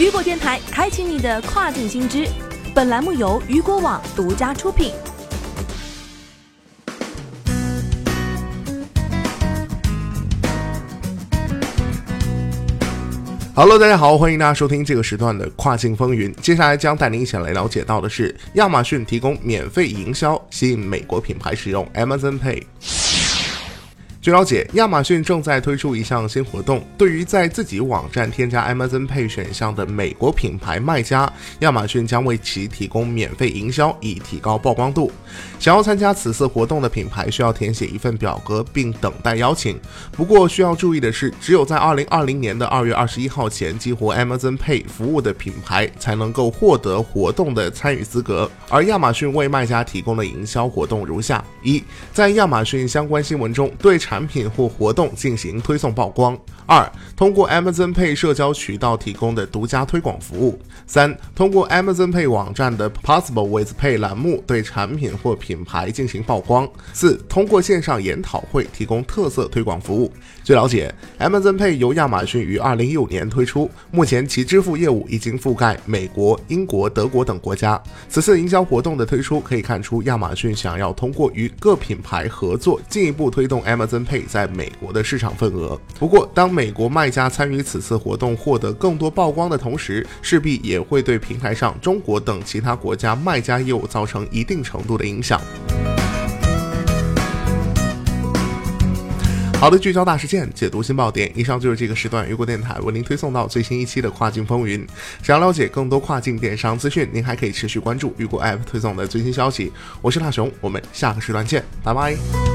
雨果电台开启你的跨境新知。本栏目由雨果网独家出品。Hello，大家好，欢迎大家收听这个时段的跨境风云。接下来将带您一起来了解到的是，亚马逊提供免费营销，吸引美国品牌使用 Amazon Pay。据了解，亚马逊正在推出一项新活动，对于在自己网站添加 Amazon Pay 选项的美国品牌卖家，亚马逊将为其提供免费营销，以提高曝光度。想要参加此次活动的品牌需要填写一份表格，并等待邀请。不过需要注意的是，只有在2020年的2月21号前激活 Amazon Pay 服务的品牌才能够获得活动的参与资格。而亚马逊为卖家提供的营销活动如下：一，在亚马逊相关新闻中对产品或活动进行推送曝光；二，通过 Amazon Pay 社交渠道提供的独家推广服务；三，通过 Amazon Pay 网站的 Possible with Pay 栏目对产品或品牌进行曝光；四，通过线上研讨会提供特色推广服务。据了解，Amazon Pay 由亚马逊于2015年推出，目前其支付业务已经覆盖美国、英国、德国等国家。此次营销活动的推出，可以看出亚马逊想要通过与各品牌合作，进一步推动 Amazon 分配在美国的市场份额。不过，当美国卖家参与此次活动，获得更多曝光的同时，势必也会对平台上中国等其他国家卖家业务造成一定程度的影响。好的，聚焦大事件，解读新爆点。以上就是这个时段雨果电台为您推送到最新一期的跨境风云。想要了解更多跨境电商资讯，您还可以持续关注雨果 App 推送的最新消息。我是大熊，我们下个时段见，拜拜。